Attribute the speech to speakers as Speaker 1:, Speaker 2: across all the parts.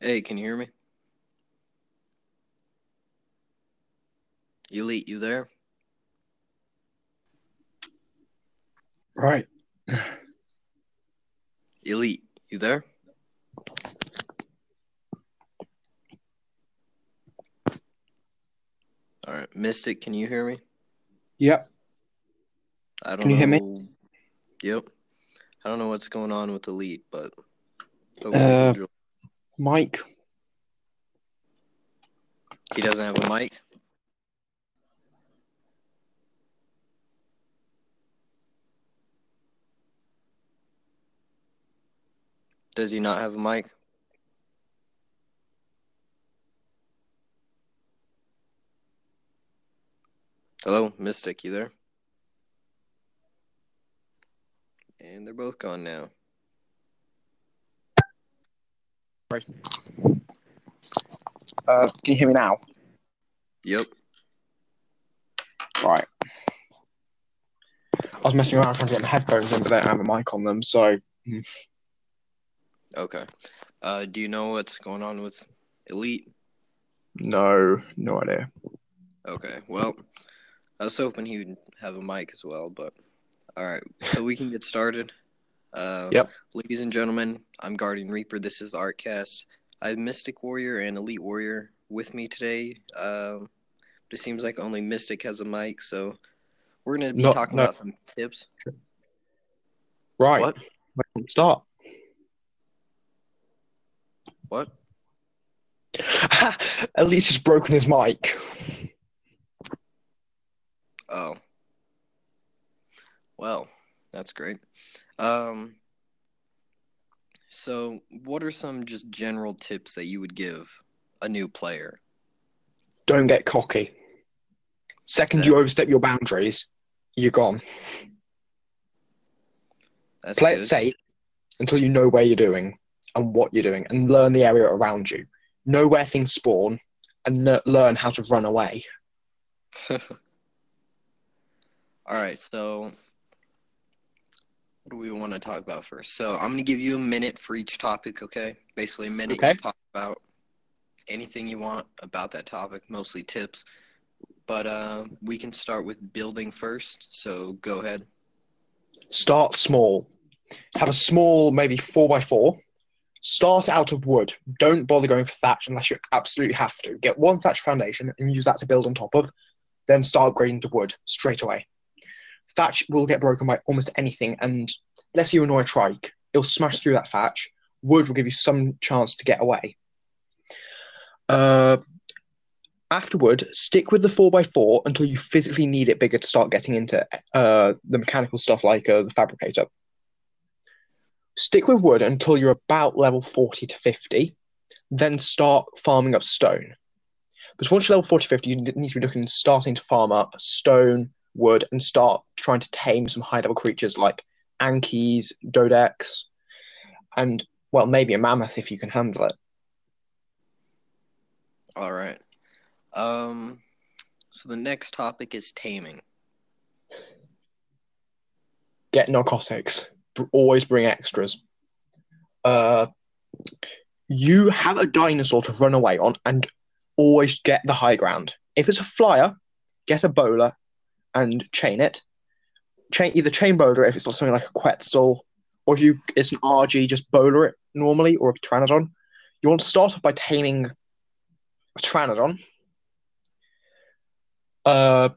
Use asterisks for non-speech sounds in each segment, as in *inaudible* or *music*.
Speaker 1: Hey, can you hear me? Elite, you there?
Speaker 2: Right.
Speaker 1: Elite, you there? All right, Mystic, can you hear me?
Speaker 2: Yep.
Speaker 1: I don't
Speaker 2: Can you
Speaker 1: know.
Speaker 2: hear me?
Speaker 1: Yep. I don't know what's going on with Elite, but
Speaker 2: Uh, Mike.
Speaker 1: he doesn't have a mic. Does he not have a mic? Hello, Mystic, you there? And they're both gone now.
Speaker 2: Uh, can you hear me now?
Speaker 1: Yep.
Speaker 2: Right. I was messing around trying to get my headphones in, but they don't have a mic on them, so
Speaker 1: Okay. Uh, do you know what's going on with Elite?
Speaker 2: no, no idea.
Speaker 1: Okay. Well, I was hoping he would have a mic as well, but all right. So we can get started. Uh,
Speaker 2: Yep.
Speaker 1: Ladies and gentlemen, I'm Guardian Reaper. This is the ARKcast. I have Mystic Warrior and Elite Warrior with me today. Um, it seems like only Mystic has a mic, so we're going to be
Speaker 2: No-
Speaker 1: talking
Speaker 2: no.
Speaker 1: about some tips.
Speaker 2: Right.
Speaker 1: What?
Speaker 2: Where do we Start.
Speaker 1: What?
Speaker 2: At least he's broken his mic.
Speaker 1: Oh. Well, that's great. Um so what are some just general tips that you would give a new player?
Speaker 2: Don't get cocky. Second
Speaker 1: Yeah.
Speaker 2: you overstep your boundaries, you're gone. Play
Speaker 1: good.
Speaker 2: it safe until you know where you're doing and what you're doing, and learn the area around you. Know where things spawn, and le- learn how to run away. *laughs*
Speaker 1: All right, so what do we want to talk about first? So I'm gonna give you a minute for each topic, okay? Basically a minute
Speaker 2: Okay.
Speaker 1: you talk about anything you want about that topic, mostly tips. But uh, we can start with building first. So go ahead.
Speaker 2: Start small. Have a small, maybe four by four. Start out of wood. Don't bother going for thatch unless you absolutely have to. Get one thatch foundation and use that to build on top of. Then start upgrading to wood straight away. Thatch will get broken by almost anything, and let's say you annoy a trike, it'll smash through that thatch. Wood will give you some chance to get away. Uh, afterward, stick with the 4x4 until you physically need it bigger to start getting into uh, the mechanical stuff like uh, the fabricator. Stick with wood until you're about level 40 to 50, then start farming up stone. Because once you're level 40 50, you need to be looking starting to farm up stone, wood, and start trying to tame some high level creatures like Ankies, Dodex, and, well, maybe a mammoth if you can handle it.
Speaker 1: All right. Um so the next topic is taming.
Speaker 2: get narcotics. Always bring extras. Uh, you have a dinosaur to run away on, and always get the high ground. If it's a flyer, get a bola and chain it. Chain either chain bola if it's not something like a Quetzal, or if you it's an Argy, just bola it normally, or a Pteranodon. You want to start off by taming a Pteranodon. Uh,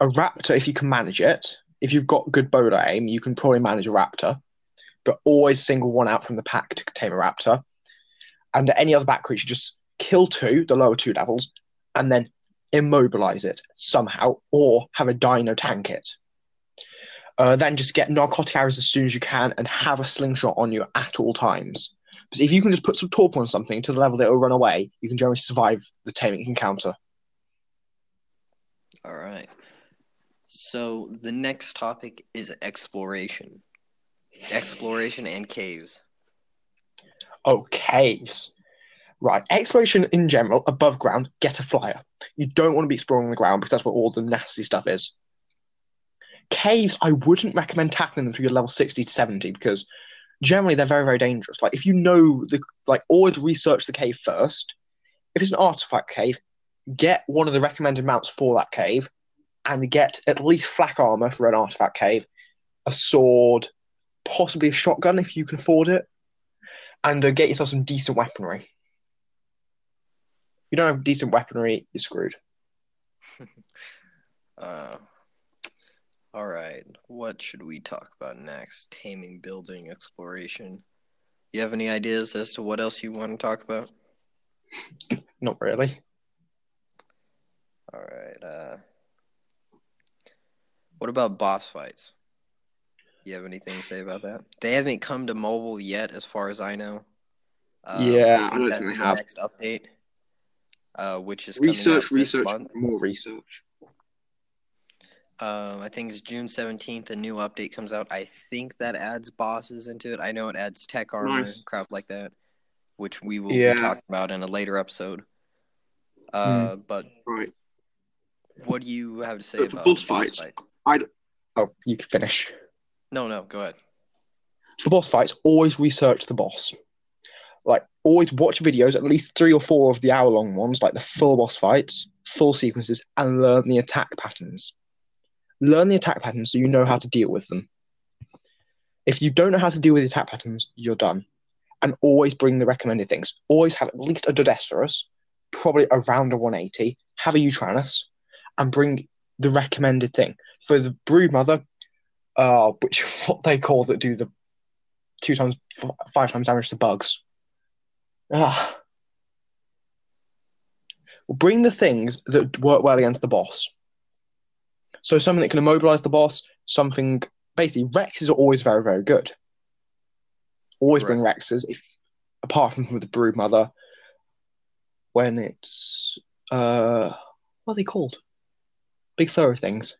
Speaker 2: a raptor if you can manage it. If you've got good bola aim, you can probably manage a raptor. But always single one out from the pack to tame a raptor. And any other back creature, just kill two, the lower two levels, and then immobilize it somehow, or have a dino tank it. Uh, then just get narcotic arrows as soon as you can and have a slingshot on you at all times. Because if you can just put some torpor on something to the level that it'll run away, you can generally survive the taming encounter.
Speaker 1: All right. So the next topic is exploration. Exploration and caves.
Speaker 2: Oh, caves. Right. Exploration in general, above ground, get a flyer. You don't want to be exploring the ground because that's where all the nasty stuff is. Caves, I wouldn't recommend tackling them through you're level 60 to 70 because generally they're very very dangerous. Like if you know the like always research the cave first. If it's an artifact cave, get one of the recommended mounts for that cave, and get at least flak armor for an artifact cave, a sword, possibly a shotgun if you can afford it, and uh, get yourself some decent weaponry. If you don't have decent weaponry, you're screwed. *laughs*
Speaker 1: Uh, all right. What should we talk about next? Taming, building, exploration. You have any ideas as to what else you want to talk about? *laughs*
Speaker 2: Not really.
Speaker 1: All right. Uh, what about boss fights? You have anything to say about that? They haven't come to mobile yet, as far as I know. Um,
Speaker 2: Yeah, I
Speaker 1: that's
Speaker 2: think
Speaker 1: in
Speaker 2: they
Speaker 1: the next update, uh, which is coming out
Speaker 2: Research,
Speaker 1: this
Speaker 2: research,
Speaker 1: month.
Speaker 2: more research.
Speaker 1: Um, I think it's June seventeenth. A new update comes out. I think that adds bosses into it. I know it adds tech armor,
Speaker 2: Nice.
Speaker 1: crap like that, which we will
Speaker 2: Yeah.
Speaker 1: be talking about in a later episode. Uh, but
Speaker 2: Right.
Speaker 1: what do you have to say
Speaker 2: But for
Speaker 1: about
Speaker 2: boss
Speaker 1: the
Speaker 2: fights-
Speaker 1: fight?
Speaker 2: Oh, you can finish.
Speaker 1: No, no, go ahead.
Speaker 2: For boss fights, always research the boss. Like, always watch videos, at least three or four of the hour long ones, like the full boss fights, full sequences, and learn the attack patterns. Learn the attack patterns so you know how to deal with them. If you don't know how to deal with the attack patterns, you're done. And always bring the recommended things. Always have at least a Doedicurus, probably around a 180, have a Yutyrannus, and bring the recommended thing. For the Broodmother, uh, which *laughs* what they call that do the two times, five times damage to bugs. Ah. Well, bring the things that work well against the boss. So something that can immobilize the boss, something basically Rexes are always very, very good. Always bring Rexes, if apart from with the Broodmother, when it's uh what are they called? Big furry things.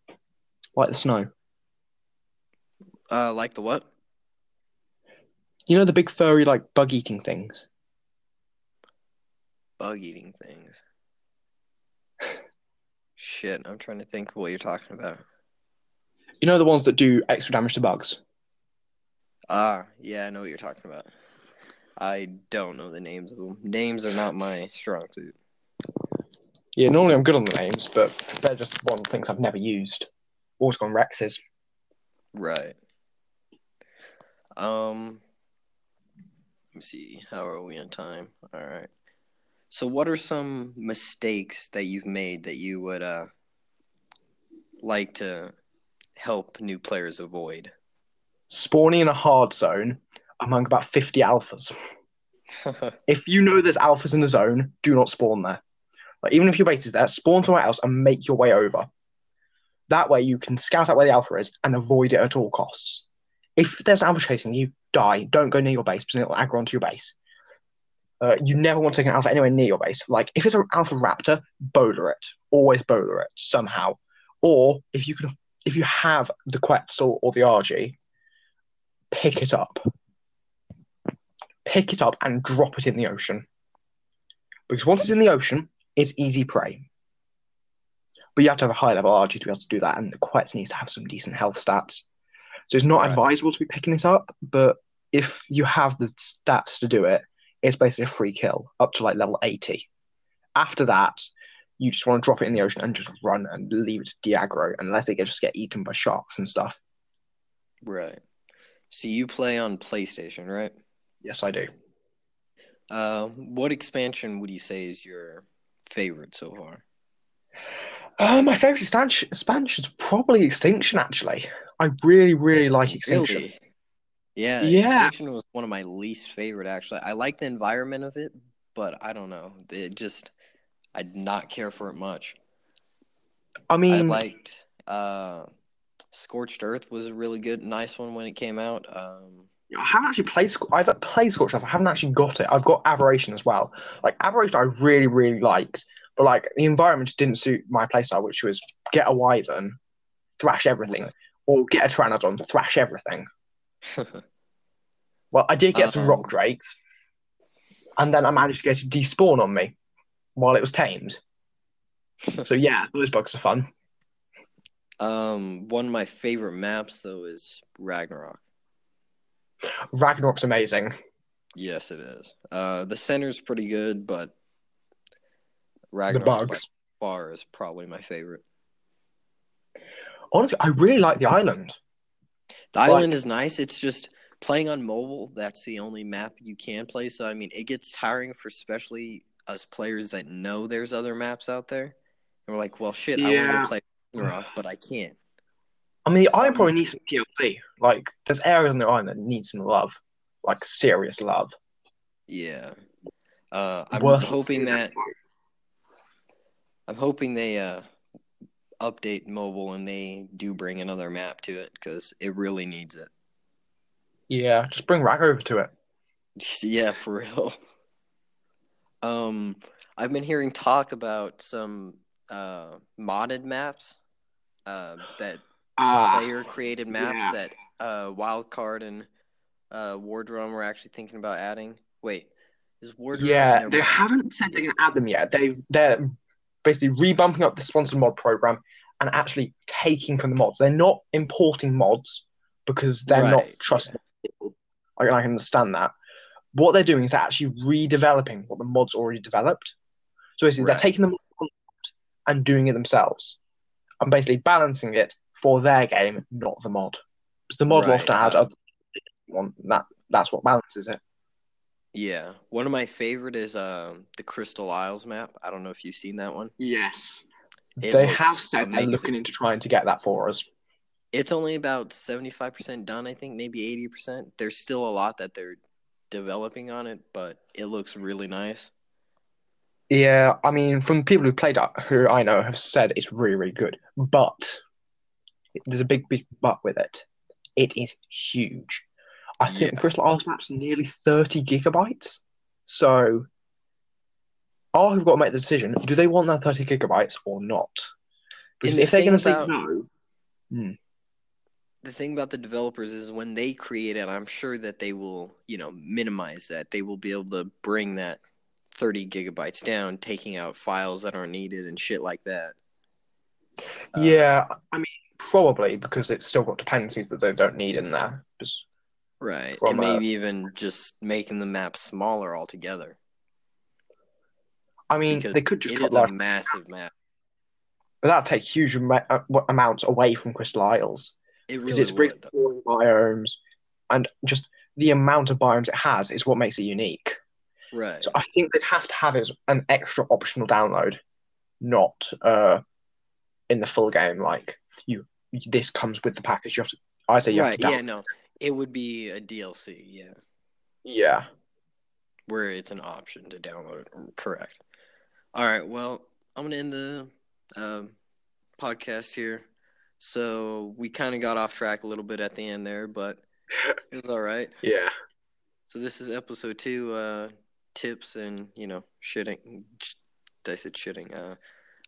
Speaker 2: Like the snow.
Speaker 1: Uh, like the what?
Speaker 2: You know the big furry like bug eating things?
Speaker 1: Bug eating things. Shit, I'm trying to think what you're talking about.
Speaker 2: You know the ones that do extra damage to bugs?
Speaker 1: Ah, yeah, I know what you're talking about. I don't know the names of them. Names are not my strong suit.
Speaker 2: Yeah, normally I'm good on the names, but they're just one of the things I've never used. Always gone Rexes.
Speaker 1: Right. Um let me see. How are we on time? All right. So what are some mistakes that you've made that you would uh like to help new players avoid?
Speaker 2: Spawning in a hard zone among about 50 alphas. *laughs* If you know there's alphas in the zone, do not spawn there. Like even if your base is there, spawn somewhere else and make your way over. That way you can scout out where the alpha is and avoid it at all costs. If there's an alpha chasing you, die. Don't go near your base because it'll aggro onto your base. Uh, you never want to take an alpha anywhere near your base. Like if it's an alpha raptor, bola it. Always bola it somehow. Or if you can, if you have the Quetzal or the Argy, pick it up. Pick it up and drop it in the ocean. Because once it's in the ocean, it's easy prey. But you have to have a high level Argy to be able to do that, and the Quetz needs to have some decent health stats. So it's not
Speaker 1: Right.
Speaker 2: advisable to be picking it up, but if you have the stats to do it, it's basically a free kill up to like level 80. After that, you just want to drop it in the ocean and just run and leave it to Diagro and let it just get eaten by sharks and stuff.
Speaker 1: right. So you play on PlayStation, right?
Speaker 2: Yes, I do.
Speaker 1: Uh, what expansion would you say is your favorite so far?
Speaker 2: Uh, my favorite expansion, expansion is probably Extinction, actually. I really, really like Extinction.
Speaker 1: Really? Yeah,
Speaker 2: Yeah.
Speaker 1: Extinction was one of my least favorite actually. I like the environment of it, but I don't know. It just I did not care for it much.
Speaker 2: I mean, I
Speaker 1: liked uh Scorched Earth was a really good nice one when it came out. Um
Speaker 2: I haven't actually played. I've played Scorched Earth. I haven't actually got it. I've got Aberration as well. Like Aberration, I really, really liked, but like the environment didn't suit my playstyle, which was get a Wyvern, thrash everything, or get a Pteranodon, thrash everything. *laughs* Well, I did get some
Speaker 1: Um,
Speaker 2: Rock Drakes, and then I managed to get it despawn on me while it was tamed. *laughs* so yeah, those bugs are fun.
Speaker 1: um one of my favorite maps though is Ragnarok.
Speaker 2: Ragnarok's amazing.
Speaker 1: Yes, it is. Uh, the center's pretty good, but
Speaker 2: The
Speaker 1: Ragnarok by
Speaker 2: bugs.
Speaker 1: far is probably my favorite.
Speaker 2: Honestly, I really like the island.
Speaker 1: The
Speaker 2: Like-
Speaker 1: island is nice. It's just playing on mobile. That's the only map you can play. So I mean, it gets tiring for especially us players that know there's other maps out there. And we're like, well, shit, I want to play Ragnarok, but I can't.
Speaker 2: I mean, the
Speaker 1: So-
Speaker 2: island probably needs some TLC. Like, there's areas on the island that need some love, like serious love.
Speaker 1: Yeah. Uh, I'm
Speaker 2: Worth-
Speaker 1: hoping that I'm hoping they uh update mobile and they do bring another map to it because it really needs it.
Speaker 2: Yeah, just bring Rag over to it. *laughs*
Speaker 1: Yeah, for real. *laughs* Um, I've been hearing talk about some uh modded maps, uh, that
Speaker 2: Ah,
Speaker 1: player created maps
Speaker 2: yeah.
Speaker 1: that uh Wildcard and uh Wardrum were actually thinking about adding. Wait, is Wardrum?
Speaker 2: yeah, they haven't said they're to add them yet. They they're basically rebumping up the sponsored mod program and actually taking from the mods. They're not importing mods because they're not
Speaker 1: Right,
Speaker 2: trusting people. I, I can understand that. What they're doing is they're actually redeveloping what the mods already developed. So basically,
Speaker 1: Right.
Speaker 2: they're taking the mod and doing it themselves, and basically balancing it for their game, not the mod. Because the mod will
Speaker 1: Right,
Speaker 2: often add other that that's what balances it.
Speaker 1: Yeah, one of my favorite is um the Crystal Isles map. I don't know if you've seen that one.
Speaker 2: Yes.
Speaker 1: It
Speaker 2: they have said they're looking into trying to get that for us.
Speaker 1: It's only about 75% done, I think, maybe 80%. There's still a lot that they're developing on it, but it looks really nice.
Speaker 2: Yeah, I mean, from people who played it, who I know have said it's really, really good. But there's a big, big but with it. It is huge. I think
Speaker 1: Yeah.
Speaker 2: Crystal Isles map's nearly 30 gigabytes. So, I have got to make the decision: do they want that 30 gigabytes or not? Because
Speaker 1: the
Speaker 2: if they're going to say no, hmm.
Speaker 1: The thing about the developers is when they create it, I'm sure that they will, you know, minimize that. They will be able to bring that 30 gigabytes down, taking out files that aren't needed and shit like that.
Speaker 2: Yeah, um, I mean, probably because it's still got dependencies that they don't need in there. Just
Speaker 1: Right. And
Speaker 2: a-
Speaker 1: maybe even just making the map smaller altogether.
Speaker 2: I mean,
Speaker 1: Because
Speaker 2: they could just
Speaker 1: it is
Speaker 2: like
Speaker 1: a massive map.
Speaker 2: But that'd take huge uh, amounts away from Crystal Isles
Speaker 1: It
Speaker 2: because
Speaker 1: really
Speaker 2: it's big
Speaker 1: would.
Speaker 2: biomes, and just the amount of biomes it has is what makes it unique.
Speaker 1: Right.
Speaker 2: So I think they'd have to have it as an extra optional download, not uh, in the full game. Like you, this comes with the package. You have to. I say you
Speaker 1: right.
Speaker 2: have to.
Speaker 1: Yeah, no. It would be a DLC, yeah.
Speaker 2: Yeah.
Speaker 1: Where it's an option to download. Correct. All right. Well, I'm going to end the um, podcast here. So we kind of got off track a little bit at the end there, but *laughs* it was all right.
Speaker 2: Yeah.
Speaker 1: So this is episode two, uh, tips and you know shitting. I said shitting. Uh,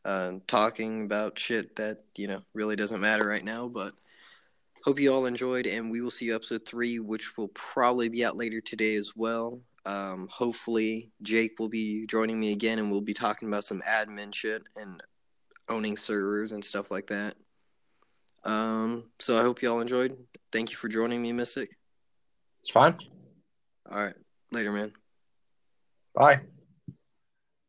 Speaker 1: uh, talking about shit that you know really doesn't matter right now. But hope you all enjoyed, and we will see you episode three, which will probably be out later today as well. Um, hopefully Jake will be joining me again, and we'll be talking about some admin shit and owning servers and stuff like that. Um, so I hope you all enjoyed. Thank you for joining me, Mystic.
Speaker 2: It's fine.
Speaker 1: All right, later, man.
Speaker 2: Bye.